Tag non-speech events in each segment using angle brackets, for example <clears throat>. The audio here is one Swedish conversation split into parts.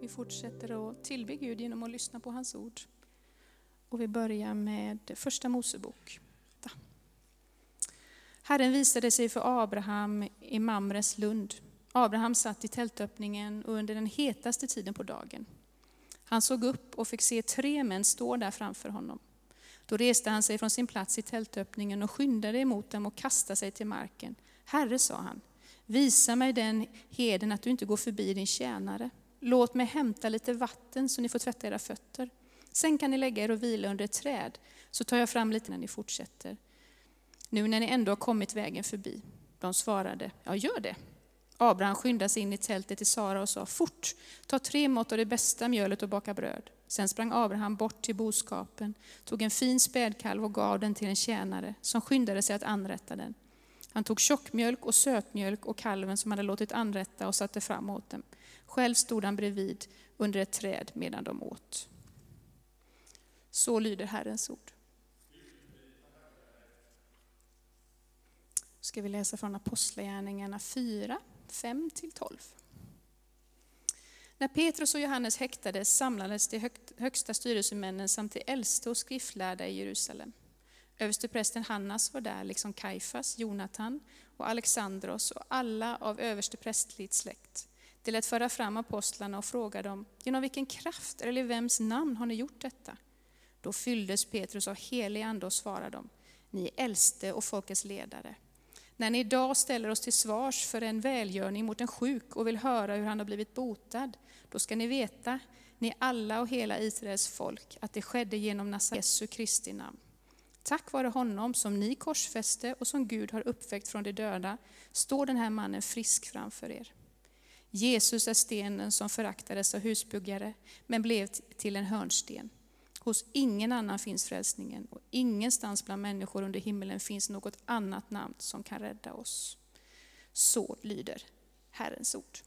Vi fortsätter att tillbe Gud genom att lyssna på hans ord. Och vi börjar med första Mosebok. Herren visade sig för Abraham i Mamres lund. Abraham satt i tältöppningen och under den hetaste tiden på dagen. Han såg upp och fick se tre män stå där framför honom. Då reste han sig från sin plats i tältöppningen och skyndade emot dem och kastade sig till marken. Herre, sa han, visa mig den heden att du inte går förbi din tjänare. Låt mig hämta lite vatten så ni får tvätta era fötter. Sen kan ni lägga er och vila under ett träd, så tar jag fram lite när ni fortsätter. Nu när ni ändå har kommit vägen förbi. De svarade, ja gör det. Abraham skyndade sig in i tältet till Sara och sa, fort, ta tre mått av det bästa mjölet och baka bröd. Sen sprang Abraham bort till boskapen, tog en fin spädkalv och gav den till en tjänare som skyndade sig att anrätta den. Han tog tjockmjölk och sötmjölk och kalven som hade låtit anrätta och satte fram åt dem. Själv stod han bredvid under ett träd medan de åt. Så lyder Herrens ord. ska vi läsa från Apostlagärningarna 4, 5-12. När Petrus och Johannes häktades samlades de högsta styrelsemännen samt de äldste och skriftlärda i Jerusalem. Översteprästen Hannas var där, liksom Kaifas, Jonatan och Alexandros och alla av översteprästligt släkt. De lät föra fram apostlarna och frågade dem, genom vilken kraft eller i vems namn har ni gjort detta? Då fylldes Petrus av helig ande och svarade dem, ni är äldste och folkets ledare. När ni idag ställer oss till svars för en välgörning mot en sjuk och vill höra hur han har blivit botad, då ska ni veta, ni alla och hela Israels folk, att det skedde genom Jesu Kristi namn. Tack vare honom som ni korsfäste och som Gud har uppväckt från de döda, står den här mannen frisk framför er. Jesus är stenen som föraktades av husbyggare, men blev till en hörnsten. Hos ingen annan finns frälsningen och ingenstans bland människor under himmelen finns något annat namn som kan rädda oss. Så lyder Herrens ord.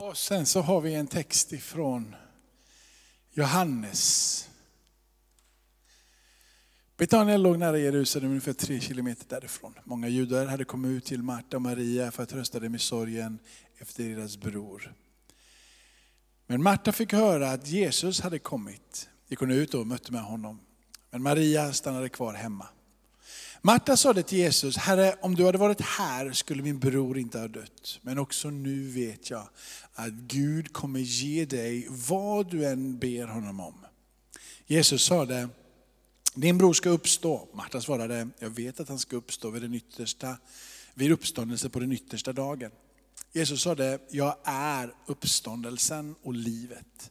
Och sen så har vi en text ifrån Johannes Betania låg nära Jerusalem, ungefär tre kilometer därifrån. Många judar hade kommit ut till Marta och Maria för att trösta dem i sorgen efter deras bror. Men Marta fick höra att Jesus hade kommit. Gick hon ut och mötte med honom. Men Maria stannade kvar hemma. Marta sade till Jesus, Herre om du hade varit här skulle min bror inte ha dött. Men också nu vet jag att Gud kommer ge dig vad du än ber honom om. Jesus sade, din bror ska uppstå. Marta svarade, jag vet att han ska uppstå vid, den yttersta, vid uppståndelse på den yttersta dagen. Jesus sade, jag är uppståndelsen och livet.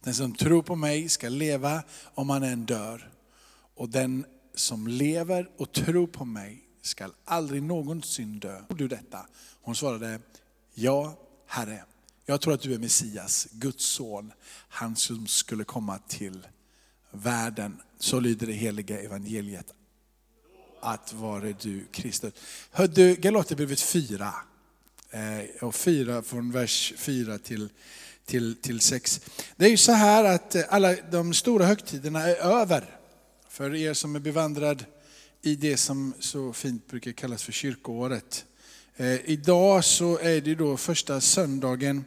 Den som tror på mig ska leva om han än dör. Och den som lever och tror på mig ska aldrig någonsin dö. Tror du detta? Hon svarade, ja Herre. Jag tror att du är Messias, Guds son, han som skulle komma till världen. Så lyder det heliga evangeliet. Att vare du Kristus. Hör du Galaterbrevet 4, eh, och 4 från vers 4 till, till, till sex. Det är ju så här att eh, alla de stora högtiderna är över. För er som är bevandrad i det som så fint brukar kallas för kyrkoåret. Eh, idag så är det då första söndagen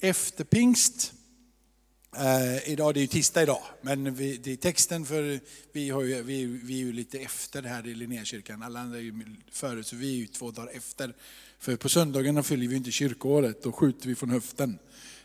efter pingst. Eh, idag, det är ju tisdag idag, men vi, det är texten för vi, har ju, vi, vi är ju lite efter här i Linnékyrkan. Alla andra är ju före, så vi är ju två dagar efter. För på söndagarna fyller vi inte kyrkoåret, då skjuter vi från höften.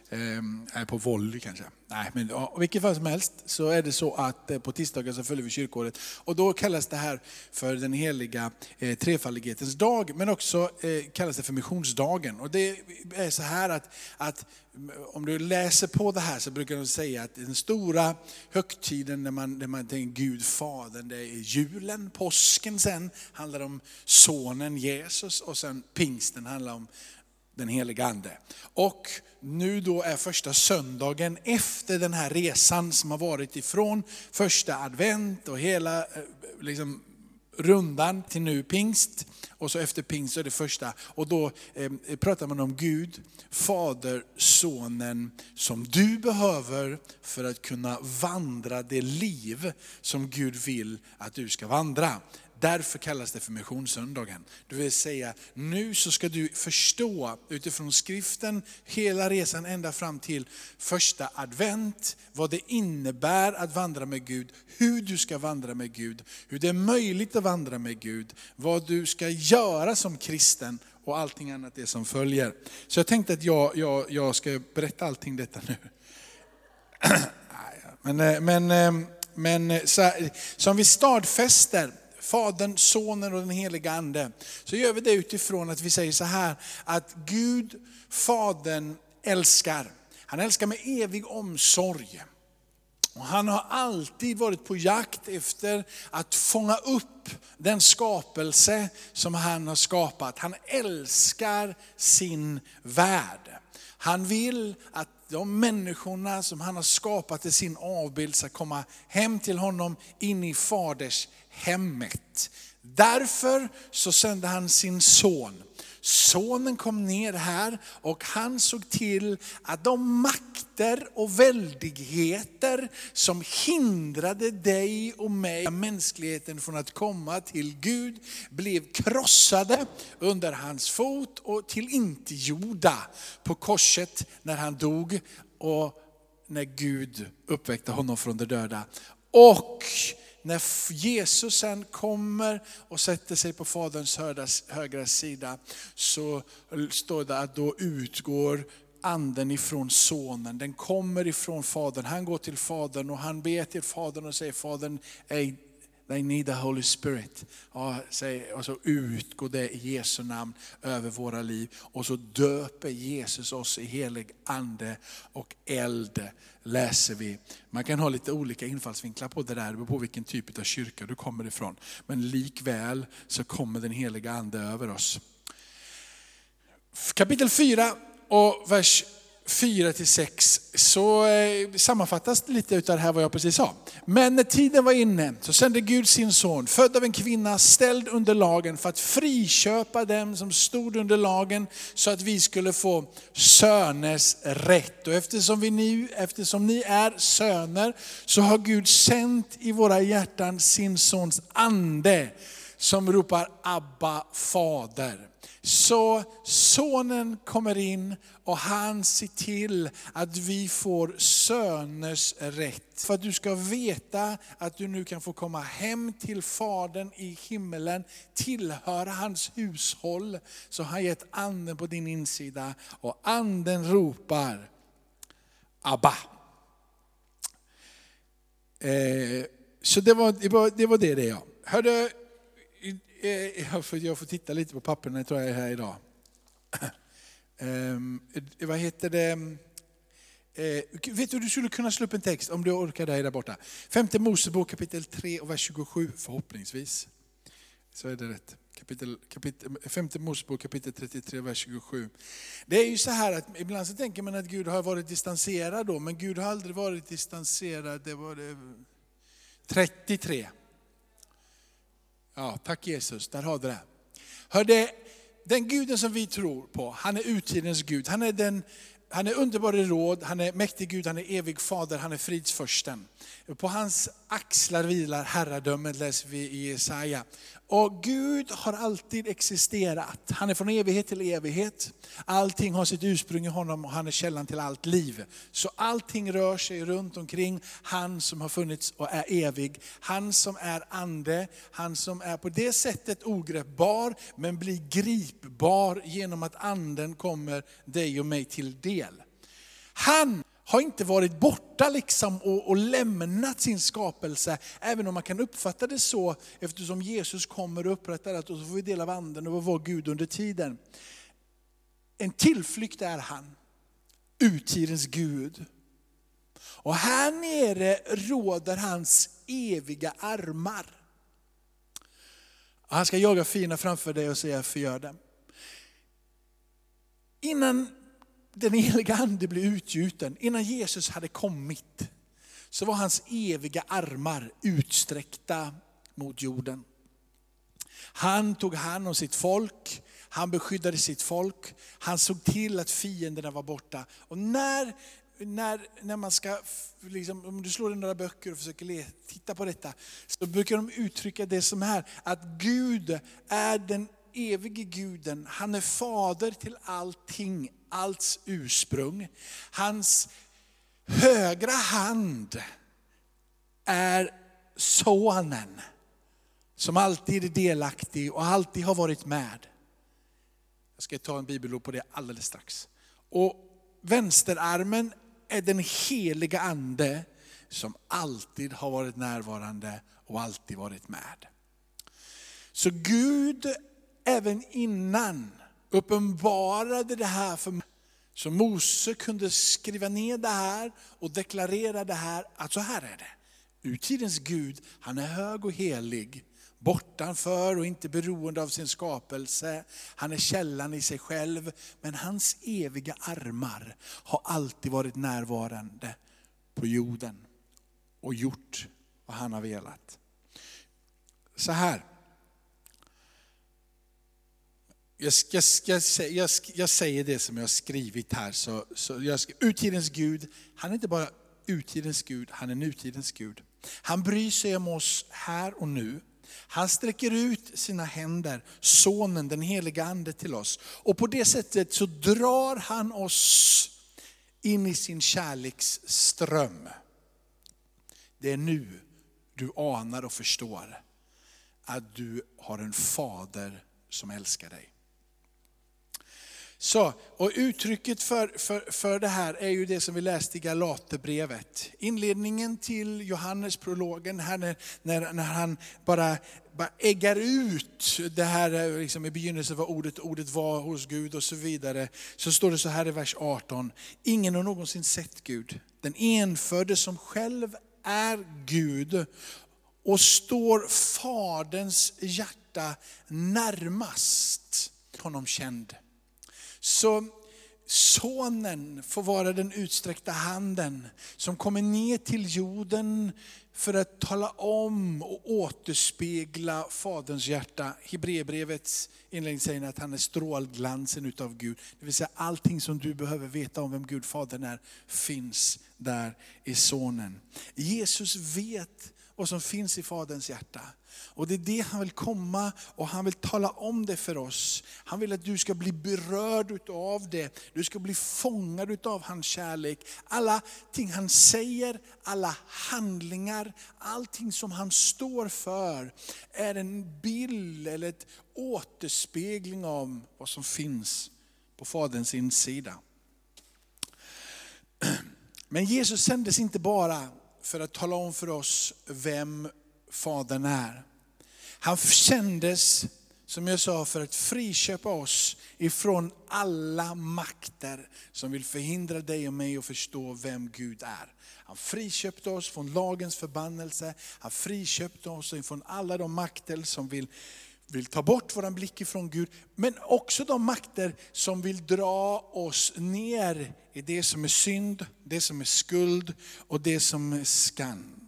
Eh, på volley kanske. Nej, men ja, vilket fall som helst så är det så att eh, på tisdagar så följer vi kyrkåret. Och då kallas det här för den heliga eh, trefaldighetens dag, men också eh, kallas det för missionsdagen. Och det är så här att, att mm, om du läser på det här så brukar de säga att den stora högtiden när man, när man tänker Gud Fadern, det är julen, påsken sen handlar om sonen Jesus och sen pingsten handlar om den heliga Ande. Och nu då är första söndagen efter den här resan som har varit ifrån första advent och hela eh, liksom, rundan till nu pingst. Och så efter pingst så är det första. Och då eh, pratar man om Gud, Fader, Sonen som du behöver för att kunna vandra det liv som Gud vill att du ska vandra. Därför kallas det för missionssöndagen. Det vill säga, nu så ska du förstå utifrån skriften hela resan ända fram till första advent, vad det innebär att vandra med Gud, hur du ska vandra med Gud, hur det är möjligt att vandra med Gud, vad du ska göra som kristen och allting annat det som följer. Så jag tänkte att jag, jag, jag ska berätta allting detta nu. <clears throat> Men, eh, men, eh, men eh, så, som vi stadfäster Fadern, Sonen och den heliga Ande. Så gör vi det utifrån att vi säger så här, att Gud, Fadern älskar. Han älskar med evig omsorg. Och han har alltid varit på jakt efter att fånga upp den skapelse som han har skapat. Han älskar sin värld. Han vill att de människorna som han har skapat i sin avbild ska komma hem till honom in i faders hemmet. Därför så sände han sin son. Sonen kom ner här och han såg till att de makter och väldigheter som hindrade dig och mig, mänskligheten från att komma till Gud, blev krossade under hans fot och tillintetgjorda på korset när han dog och när Gud uppväckte honom från de döda. Och när Jesus sen kommer och sätter sig på Faderns högra sida, så står det att då utgår anden ifrån sonen. Den kommer ifrån Fadern. Han går till Fadern och han ber till Fadern och säger, Fadern, är, They need the Holy Spirit. Ja, och så utgår det i Jesu namn över våra liv. Och så döper Jesus oss i helig ande och eld, läser vi. Man kan ha lite olika infallsvinklar på det där, det beror på vilken typ av kyrka du kommer ifrån. Men likväl så kommer den heliga ande över oss. Kapitel 4 och vers 4 6 så eh, sammanfattas lite av det här vad jag precis sa. Men när tiden var inne så sände Gud sin son, född av en kvinna, ställd under lagen för att friköpa dem som stod under lagen så att vi skulle få söners rätt. Och eftersom, vi nu, eftersom ni är söner så har Gud sänt i våra hjärtan sin sons ande som ropar Abba fader. Så sonen kommer in och han ser till att vi får söners rätt. För att du ska veta att du nu kan få komma hem till Fadern i himmelen, tillhöra hans hushåll. Så har han gett anden på din insida och anden ropar Abba. Eh, så det var, det var det, var det, det ja. Hörde, Eh, jag får, jag får titta lite på papperna tror jag är här idag. <clears throat> Ehm, eh, vad heter det? Eh, vet du, du skulle kunna slå upp en text om du orkar dig där borta. Femte Mosebok kapitel 3 och vers 27 förhoppningsvis. Så är det rätt. Kapitel, kapitel, femte Mosebok kapitel 33, vers 27. Det är ju så här att ibland så tänker man att Gud har varit distanserad då, men Gud har aldrig varit distanserad. Det var det 33. Ja, tack Jesus, där har du det. Hör det, den guden som vi tror på, han är urtidens Gud. Han är, den, han är underbar i råd, han är mäktig Gud, han är evig fader, han är fridsförsten. På hans axlar vilar herradömet läser vi i Jesaja. Och Gud har alltid existerat. Han är från evighet till evighet. Allting har sitt ursprung i honom och han är källan till allt liv. Så allting rör sig runt omkring han som har funnits och är evig. Han som är ande, han som är på det sättet ogreppbar men blir gripbar genom att anden kommer dig och mig till del. Han har inte varit borta liksom och, och lämnat sin skapelse, även om man kan uppfatta det så eftersom Jesus kommer och upprättar det, och så får vi del av anden och vara Gud under tiden. En tillflykt är han, urtidens Gud. Och här nere råder hans eviga armar. Han ska jaga fina framför dig och säga förgör dem. Innan den heliga ande blev utgjuten, innan Jesus hade kommit, så var hans eviga armar utsträckta mot jorden. Han tog hand om sitt folk, han beskyddade sitt folk, han såg till att fienderna var borta. Och när, när, när man ska, liksom, om du slår i några böcker och försöker le, titta på detta, så brukar de uttrycka det som här, att Gud är den evige guden, han är fader till allting, allts ursprung. Hans högra hand är sonen som alltid är delaktig och alltid har varit med. Jag ska ta en bibelord på det alldeles strax. Och vänsterarmen är den heliga ande som alltid har varit närvarande och alltid varit med. Så Gud även innan uppenbarade det här för så Mose kunde skriva ner det här och deklarera det här, att så här är det. Urtidens Gud, han är hög och helig, bortanför och inte beroende av sin skapelse. Han är källan i sig själv, men hans eviga armar har alltid varit närvarande på jorden och gjort vad han har velat. Så här, jag, jag, jag, jag, säger det som jag har skrivit här. Så, så jag, urtidens Gud, han är inte bara utidens Gud, han är nutidens Gud. Han bryr sig om oss här och nu. Han sträcker ut sina händer, sonen, den heliga ande till oss. Och på det sättet så drar han oss in i sin kärleksström. Det är nu du anar och förstår att du har en fader som älskar dig. Så, och uttrycket för, för, för det här är ju det som vi läste i Galaterbrevet. Inledningen till Johannes prologen, här när, när, när han bara, bara äggar ut det här, eh, liksom i begynnelsen var ordet, ordet var hos Gud och så vidare. Så står det så här i vers 18, ingen har någonsin sett Gud. Den enfödde som själv är Gud och står Faderns hjärta närmast honom känd. Så sonen får vara den utsträckta handen som kommer ner till jorden för att tala om och återspegla Faderns hjärta. Hebreerbrevets inledning säger att han är strålglansen utav Gud. Det vill säga allting som du behöver veta om vem Gud Fadern är, finns där i Sonen. Jesus vet vad som finns i Faderns hjärta. Och det är det han vill komma och han vill tala om det för oss. Han vill att du ska bli berörd av det. Du ska bli fångad av hans kärlek. Alla ting han säger, alla handlingar, allting som han står för är en bild eller ett återspegling av vad som finns på Faderns insida. Men Jesus sändes inte bara för att tala om för oss vem Fadern är. Han kändes, som jag sa, för att friköpa oss ifrån alla makter som vill förhindra dig och mig att förstå vem Gud är. Han friköpte oss från lagens förbannelse, han friköpte oss från alla de makter som vill vill ta bort vår blick ifrån Gud, men också de makter som vill dra oss ner i det som är synd, det som är skuld och det som är skam.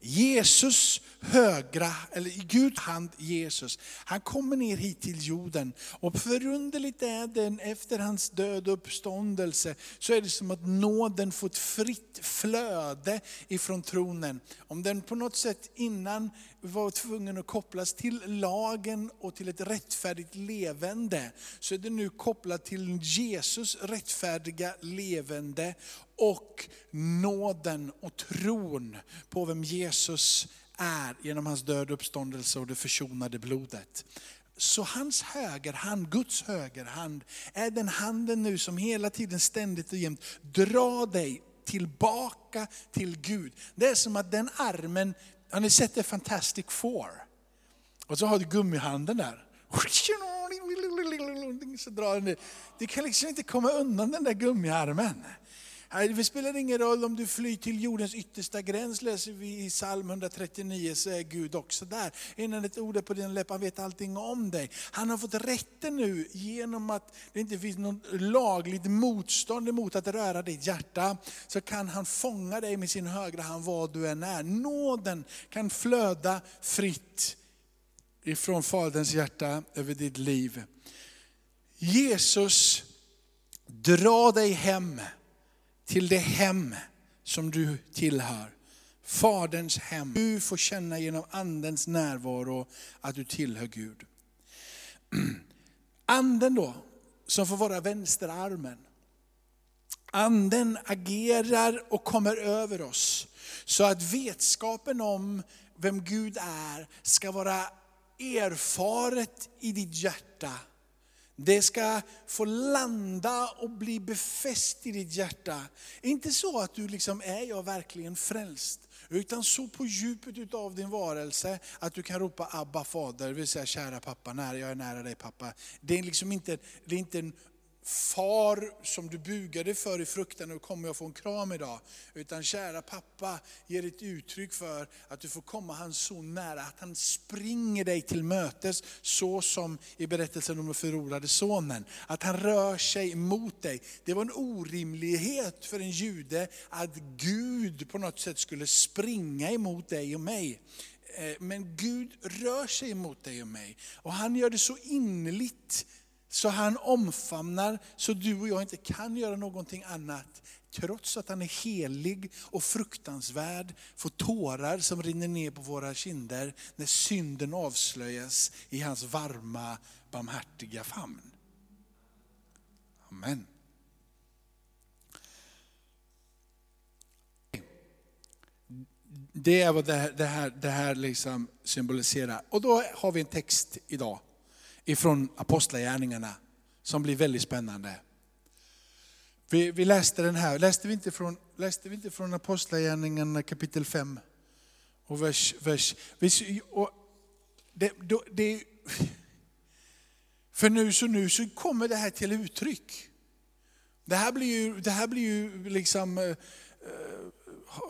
Jesus högra, eller Guds hand Jesus, han kommer ner hit till jorden. Och förunderligt är det, efter hans död och uppståndelse, så är det som att nåden får ett fritt flöde ifrån tronen. Om den på något sätt innan var tvungen att kopplas till lagen och till ett rättfärdigt levande, så är det nu kopplat till Jesus rättfärdiga levande och nåden och tron på vem Jesus är genom hans död, uppståndelse och det försonade blodet. Så hans högerhand, Guds högerhand, är den handen nu som hela tiden ständigt och jämt drar dig tillbaka till Gud. Det är som att den armen, har ni sett det Fantastic Four? Och så har du gummihanden där. Så drar den Du kan liksom inte komma undan den där gummiarmen. Det spelar ingen roll om du flyr till jordens yttersta gräns, läser vi i psalm 139, så är Gud också där. Innan ett ord är på din läpp, han vet allting om dig. Han har fått rätten nu genom att det inte finns något lagligt motstånd emot att röra ditt hjärta. Så kan han fånga dig med sin högra hand var du än är. Nåden kan flöda fritt ifrån Faderns hjärta över ditt liv. Jesus, dra dig hem till det hem som du tillhör. Faderns hem. Du får känna genom Andens närvaro att du tillhör Gud. <clears throat> Anden då, som får vara vänsterarmen. Anden agerar och kommer över oss. Så att vetskapen om vem Gud är ska vara erfaret i ditt hjärta. Det ska få landa och bli befäst i ditt hjärta. Inte så att du liksom, är jag verkligen frälst? Utan så på djupet utav din varelse att du kan ropa Abba fader, det vill säga kära pappa, nära, jag är nära dig pappa. Det är liksom inte, det är inte en far som du bugade för i fruktan, och kommer jag få en kram idag. Utan kära pappa ger ett uttryck för att du får komma hans son nära, att han springer dig till mötes, så som i berättelsen om den förlorade sonen. Att han rör sig mot dig. Det var en orimlighet för en jude att Gud på något sätt skulle springa emot dig och mig. Eh, men Gud rör sig mot dig och mig. Och han gör det så innerligt så han omfamnar så du och jag inte kan göra någonting annat. Trots att han är helig och fruktansvärd, får tårar som rinner ner på våra kinder när synden avslöjas i hans varma, barmhärtiga famn. Amen. Det är vad det här, det här, det här liksom symboliserar. Och då har vi en text idag ifrån Apostlagärningarna som blir väldigt spännande. Vi, vi, läste den här, läste vi inte från, läste vi inte från Apostlagärningarna kapitel 5 och vers, vers och det, det, <laughs> för nu så nu så kommer det här till uttryck. Det här blir ju, det här blir ju liksom uh,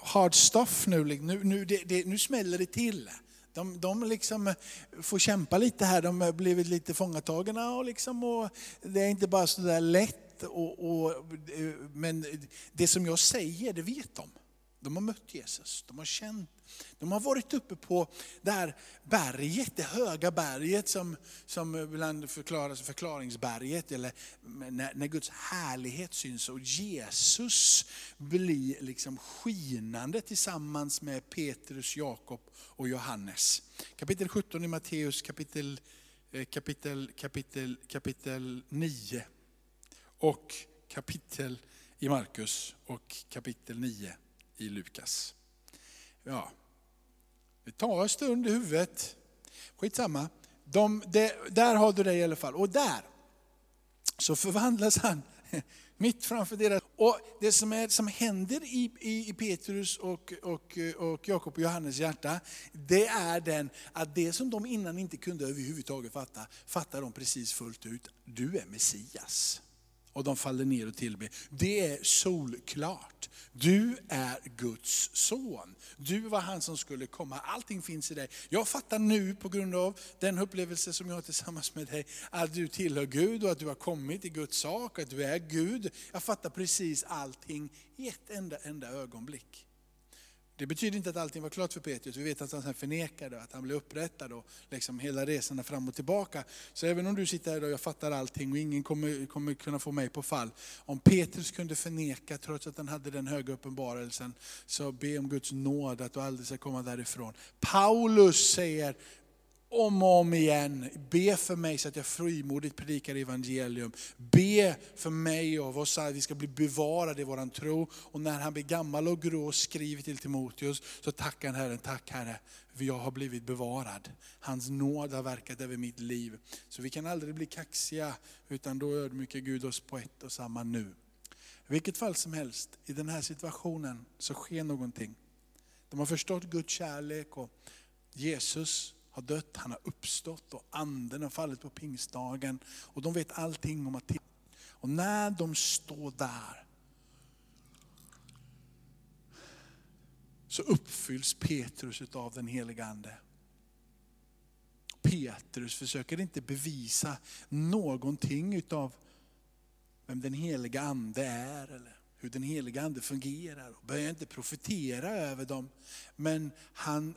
hard stuff nu, liksom. nu, nu, det, det, nu smäller det till. De, de liksom eh, får kämpa lite här, de har blivit lite fångatagna och, liksom, och det är inte bara så där lätt. Och, och, eh, men det som jag säger, det vet de. De har mött Jesus, de har känt de har varit uppe på det här berget, det höga berget som, som ibland förklaras förklaringsberget, eller när, när Guds härlighet syns och Jesus blir liksom skinande tillsammans med Petrus, Jakob och Johannes. Kapitel 17 i Matteus, kapitel, eh, kapitel, kapitel, kapitel 9 och kapitel i Markus och kapitel 9 i Lukas. Ja, det tar en stund i huvudet. Skitsamma. De, de, där har du det i alla fall. Och där så förvandlas han <laughs> mitt framför deras... Och det som, är, som händer i, i, i Petrus och, och, och Jakob och Johannes hjärta, det är den att det som de innan inte kunde överhuvudtaget fatta, fattar de precis fullt ut. Du är Messias och de faller ner och tillber. Det är solklart. Du är Guds son. Du var han som skulle komma. Allting finns i dig. Jag fattar nu på grund av den upplevelse som jag har tillsammans med dig, att du tillhör Gud och att du har kommit i Guds sak, att du är Gud. Jag fattar precis allting i ett enda, enda ögonblick. Det betyder inte att allting var klart för Petrus. Vi vet att han sen förnekade, att han blev upprättad och liksom hela resan fram och tillbaka. Så även om du sitter här idag och jag fattar allting och ingen kommer, kommer kunna få mig på fall. Om Petrus kunde förneka trots att han hade den höga uppenbarelsen, så be om Guds nåd att du aldrig ska komma därifrån. Paulus säger, om och om igen. Be för mig så att jag frimodigt predikar evangelium. Be för mig och oss att vi ska bli bevarade i våran tro. Och när han blir gammal och grå och skriver till Timoteus så tackar han Herren, tack Herre, för jag har blivit bevarad. Hans nåd har verkat över mitt liv. Så vi kan aldrig bli kaxiga, utan då ödmjukar Gud oss på ett och samma nu. I vilket fall som helst, i den här situationen så sker någonting. De har förstått Guds kärlek och Jesus har dött, han har uppstått och anden har fallit på pingstdagen. Och de vet allting om att Och när de står där så uppfylls Petrus av den heliga Ande. Petrus försöker inte bevisa någonting utav vem den heliga Ande är eller hur den heliga Ande fungerar. Och börjar inte profetera över dem. Men han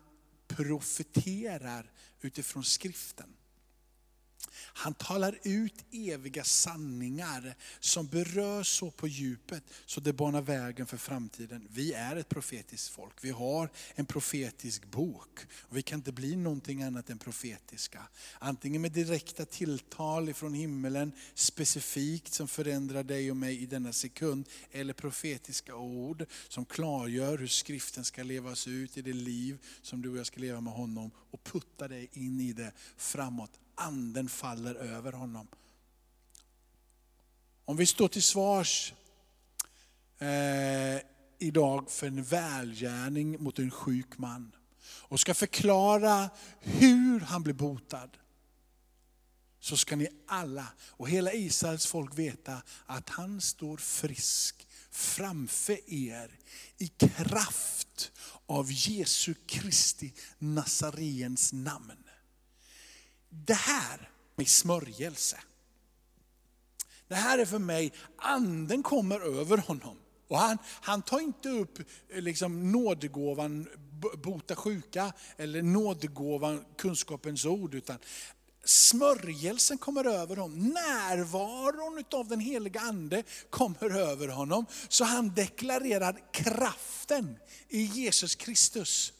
profeterar utifrån skriften. Han talar ut eviga sanningar som berör så på djupet så det banar vägen för framtiden. Vi är ett profetiskt folk. Vi har en profetisk bok. Och vi kan inte bli någonting annat än profetiska. Antingen med direkta tilltal ifrån himmelen specifikt som förändrar dig och mig i denna sekund. Eller profetiska ord som klargör hur skriften ska levas ut i det liv som du och jag ska leva med honom. Och putta dig in i det framåt anden faller över honom. Om vi står till svars eh, idag för en välgärning mot en sjuk man och ska förklara hur han blir botad, så ska ni alla och hela Israels folk veta att han står frisk framför er i kraft av Jesu Kristi Nazarens namn. Det här med smörjelse. Det här är för mig, anden kommer över honom. Och han, han tar inte upp eh, liksom, nådegåvan bota sjuka eller nådegåvan kunskapens ord. Utan smörjelsen kommer över honom, närvaron av den heliga ande kommer över honom. Så han deklarerar kraften i Jesus Kristus.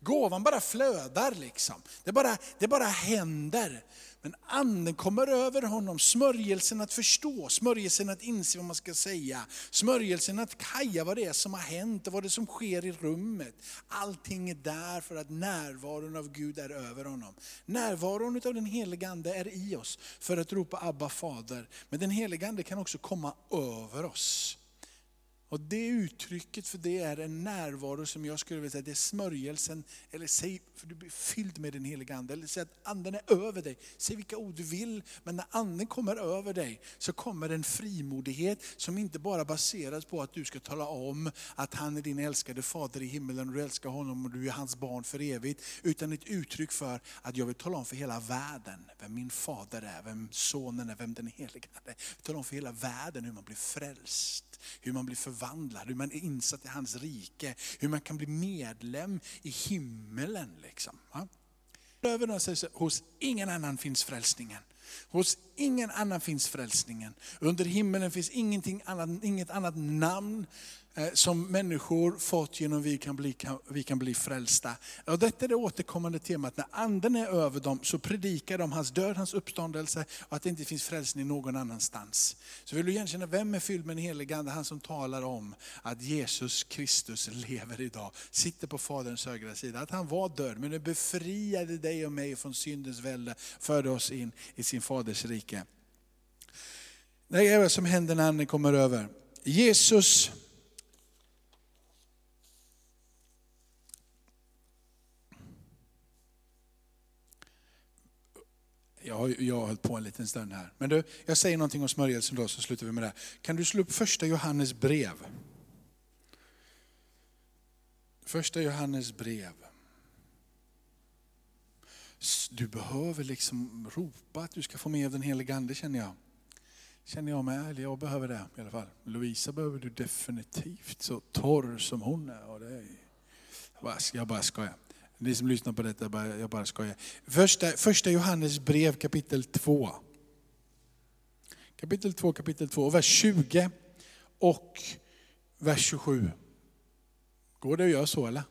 Gåvan bara flödar liksom. Det bara, det bara händer. Men anden kommer över honom, smörjelsen att förstå, smörjelsen att inse vad man ska säga, smörjelsen att kaja vad det är som har hänt och vad det är som sker i rummet. Allting är där för att närvaron av Gud är över honom. Närvaron av den helige Ande är i oss för att ropa Abba fader. Men den helige Ande kan också komma över oss. Och det uttrycket för det är en närvaro som jag skulle vilja säga, det är smörjelsen, eller säg, för du blir fylld med den heliga Ande, eller säg att anden är över dig. Säg vilka ord du vill, men när anden kommer över dig så kommer en frimodighet som inte bara baseras på att du ska tala om att han är din älskade fader i himmelen och du älskar honom och du är hans barn för evigt. Utan ett uttryck för att jag vill tala om för hela världen vem min fader är, vem sonen är, vem den heliga är. Jag vill tala om för hela världen hur man blir frälst hur man blir förvandlad, hur man är insatt i hans rike, hur man kan bli medlem i himmelen. Liksom. Hos ingen annan finns frälsningen. Hos ingen annan finns frälsningen. Under himmelen finns ingenting annat, inget annat namn Eh, som människor fått genom vi kan bli, vi kan bli frälsta. Och detta är det återkommande temat. När anden är över dem så predikar de hans död, hans uppståndelse och att det inte finns frälsning någon annanstans. Så vill du igenkänna vem är fylld med den helige Ande? Han som talar om att Jesus Kristus lever idag, sitter på Faderns högra sida. Att han var död men nu befriade dig och mig från syndens välde, förde oss in i sin Faders rike. Det är vad som händer när anden kommer över. Jesus Jag har, jag har hållit på en liten stund här. Men du, jag säger någonting om smörjelsen då så slutar vi med det. Kan du slå upp första Johannes brev? Första Johannes brev. Du behöver liksom ropa att du ska få med den helige Ande känner jag. Känner jag med, eller jag behöver det i alla fall. Lovisa behöver du definitivt, så torr som hon är. Och det är jag bara skojar. Ni som lyssnar på detta, jag bara skojar. Första, första Johannes brev kapitel 2. Kapitel 2, kapitel 2, vers 20 och vers 27. Går det att göra så eller?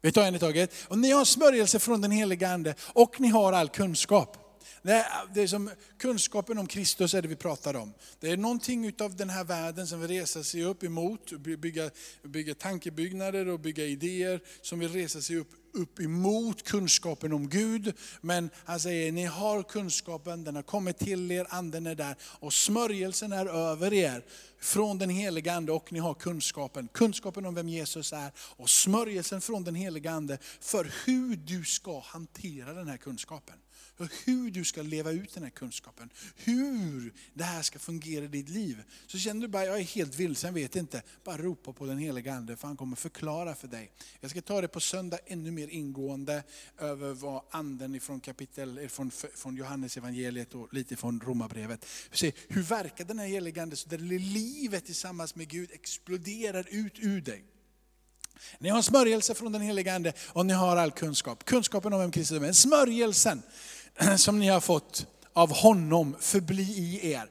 Vi tar en i taget. Och ni har smörjelse från den heliga Ande och ni har all kunskap. Det är som kunskapen om Kristus är det vi pratar om. Det är någonting av den här världen som vill resa sig upp emot, bygga, bygga tankebyggnader och bygga idéer som vill resa sig upp upp emot kunskapen om Gud. Men han säger, ni har kunskapen, den har kommit till er, anden är där och smörjelsen är över er från den heliga Ande och ni har kunskapen. Kunskapen om vem Jesus är och smörjelsen från den heliga Ande för hur du ska hantera den här kunskapen hur du ska leva ut den här kunskapen. Hur det här ska fungera i ditt liv. Så känner du bara, jag är helt vilsen, vet inte. Bara ropa på den heliga Ande för han kommer förklara för dig. Jag ska ta det på söndag ännu mer ingående över vad anden ifrån kapitel, från, från Johannes evangeliet och lite från Romarbrevet. Se, hur verkar den här heliga Ande så där livet tillsammans med Gud exploderar ut ur dig. Ni har smörjelse från den helige Ande och ni har all kunskap. Kunskapen om vem Kristus är. Men smörjelsen <clears throat> som ni har fått av honom förbli i er.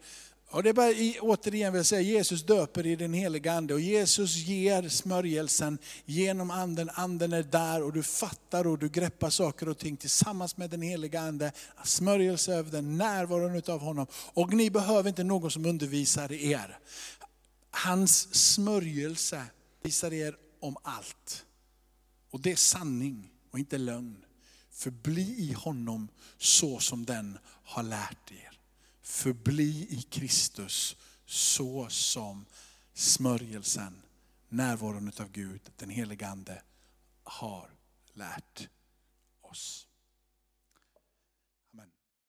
Och det är bara, återigen vill jag säga, Jesus döper i den heliga Ande och Jesus ger smörjelsen genom Anden. Anden är där och du fattar och du greppar saker och ting tillsammans med den heliga Ande. Smörjelse över den, närvaron utav honom. Och ni behöver inte någon som undervisar er. Hans smörjelse visar er om allt. Och det är sanning och inte lögn. Förbli i honom så som den har lärt er. Förbli i Kristus så som smörjelsen, närvaron av Gud, den helige Ande, har lärt oss.